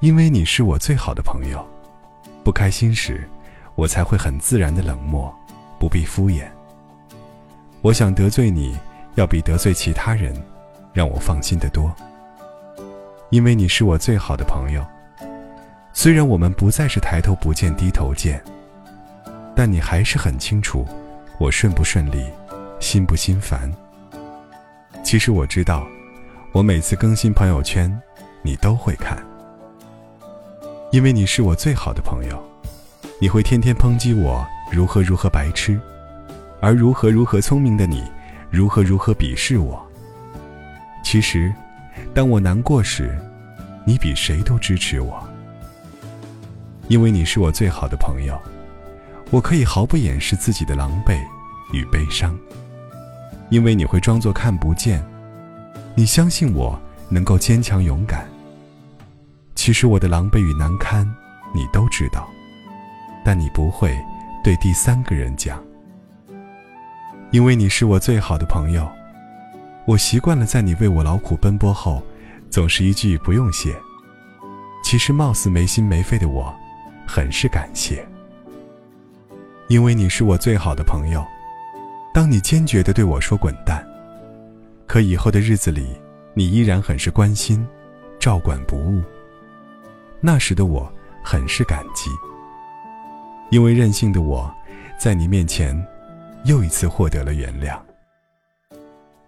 因为你是我最好的朋友，不开心时，我才会很自然的冷漠，不必敷衍。我想得罪你，要比得罪其他人，让我放心的多。因为你是我最好的朋友，虽然我们不再是抬头不见低头见，但你还是很清楚我顺不顺利，心不心烦。其实我知道，我每次更新朋友圈，你都会看。因为你是我最好的朋友，你会天天抨击我如何如何白痴，而如何如何聪明的你，如何如何鄙视我。其实，当我难过时，你比谁都支持我。因为你是我最好的朋友，我可以毫不掩饰自己的狼狈与悲伤。因为你会装作看不见，你相信我能够坚强勇敢。其实我的狼狈与难堪，你都知道，但你不会对第三个人讲，因为你是我最好的朋友。我习惯了在你为我劳苦奔波后，总是一句不用谢。其实貌似没心没肺的我，很是感谢。因为你是我最好的朋友，当你坚决的对我说滚蛋，可以后的日子里，你依然很是关心，照管不误。那时的我很是感激，因为任性的我，在你面前又一次获得了原谅。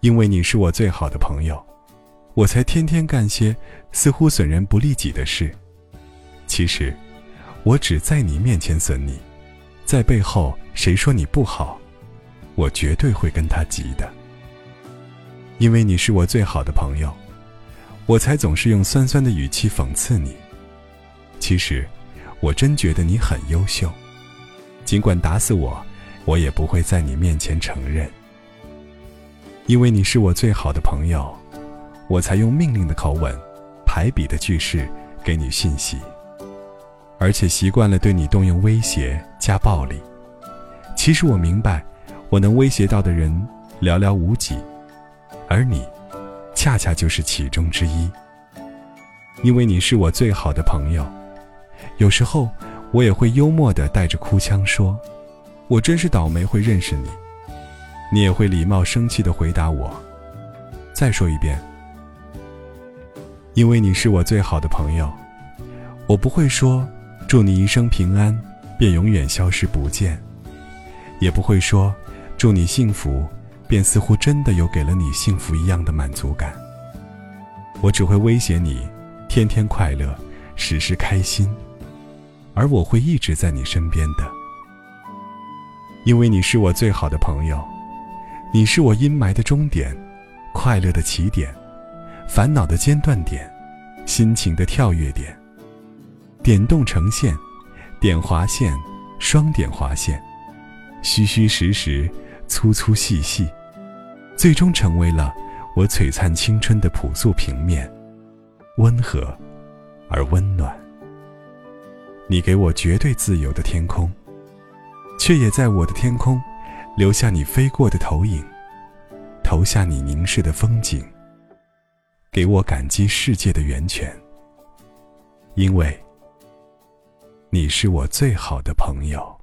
因为你是我最好的朋友，我才天天干些似乎损人不利己的事。其实，我只在你面前损你，在背后谁说你不好，我绝对会跟他急的。因为你是我最好的朋友，我才总是用酸酸的语气讽刺你。其实，我真觉得你很优秀，尽管打死我，我也不会在你面前承认。因为你是我最好的朋友，我才用命令的口吻、排比的句式给你信息，而且习惯了对你动用威胁加暴力。其实我明白，我能威胁到的人寥寥无几，而你，恰恰就是其中之一。因为你是我最好的朋友。有时候，我也会幽默的带着哭腔说：“我真是倒霉会认识你。”你也会礼貌生气的回答我：“再说一遍。”因为你是我最好的朋友，我不会说“祝你一生平安”便永远消失不见，也不会说“祝你幸福”便似乎真的有给了你幸福一样的满足感。我只会威胁你，天天快乐，时时开心。而我会一直在你身边的，因为你是我最好的朋友，你是我阴霾的终点，快乐的起点，烦恼的间断点，心情的跳跃点。点动成线，点划线，双点划线，虚虚实实，粗粗细细，最终成为了我璀璨青春的朴素平面，温和而温暖。你给我绝对自由的天空，却也在我的天空留下你飞过的投影，投下你凝视的风景，给我感激世界的源泉。因为你是我最好的朋友。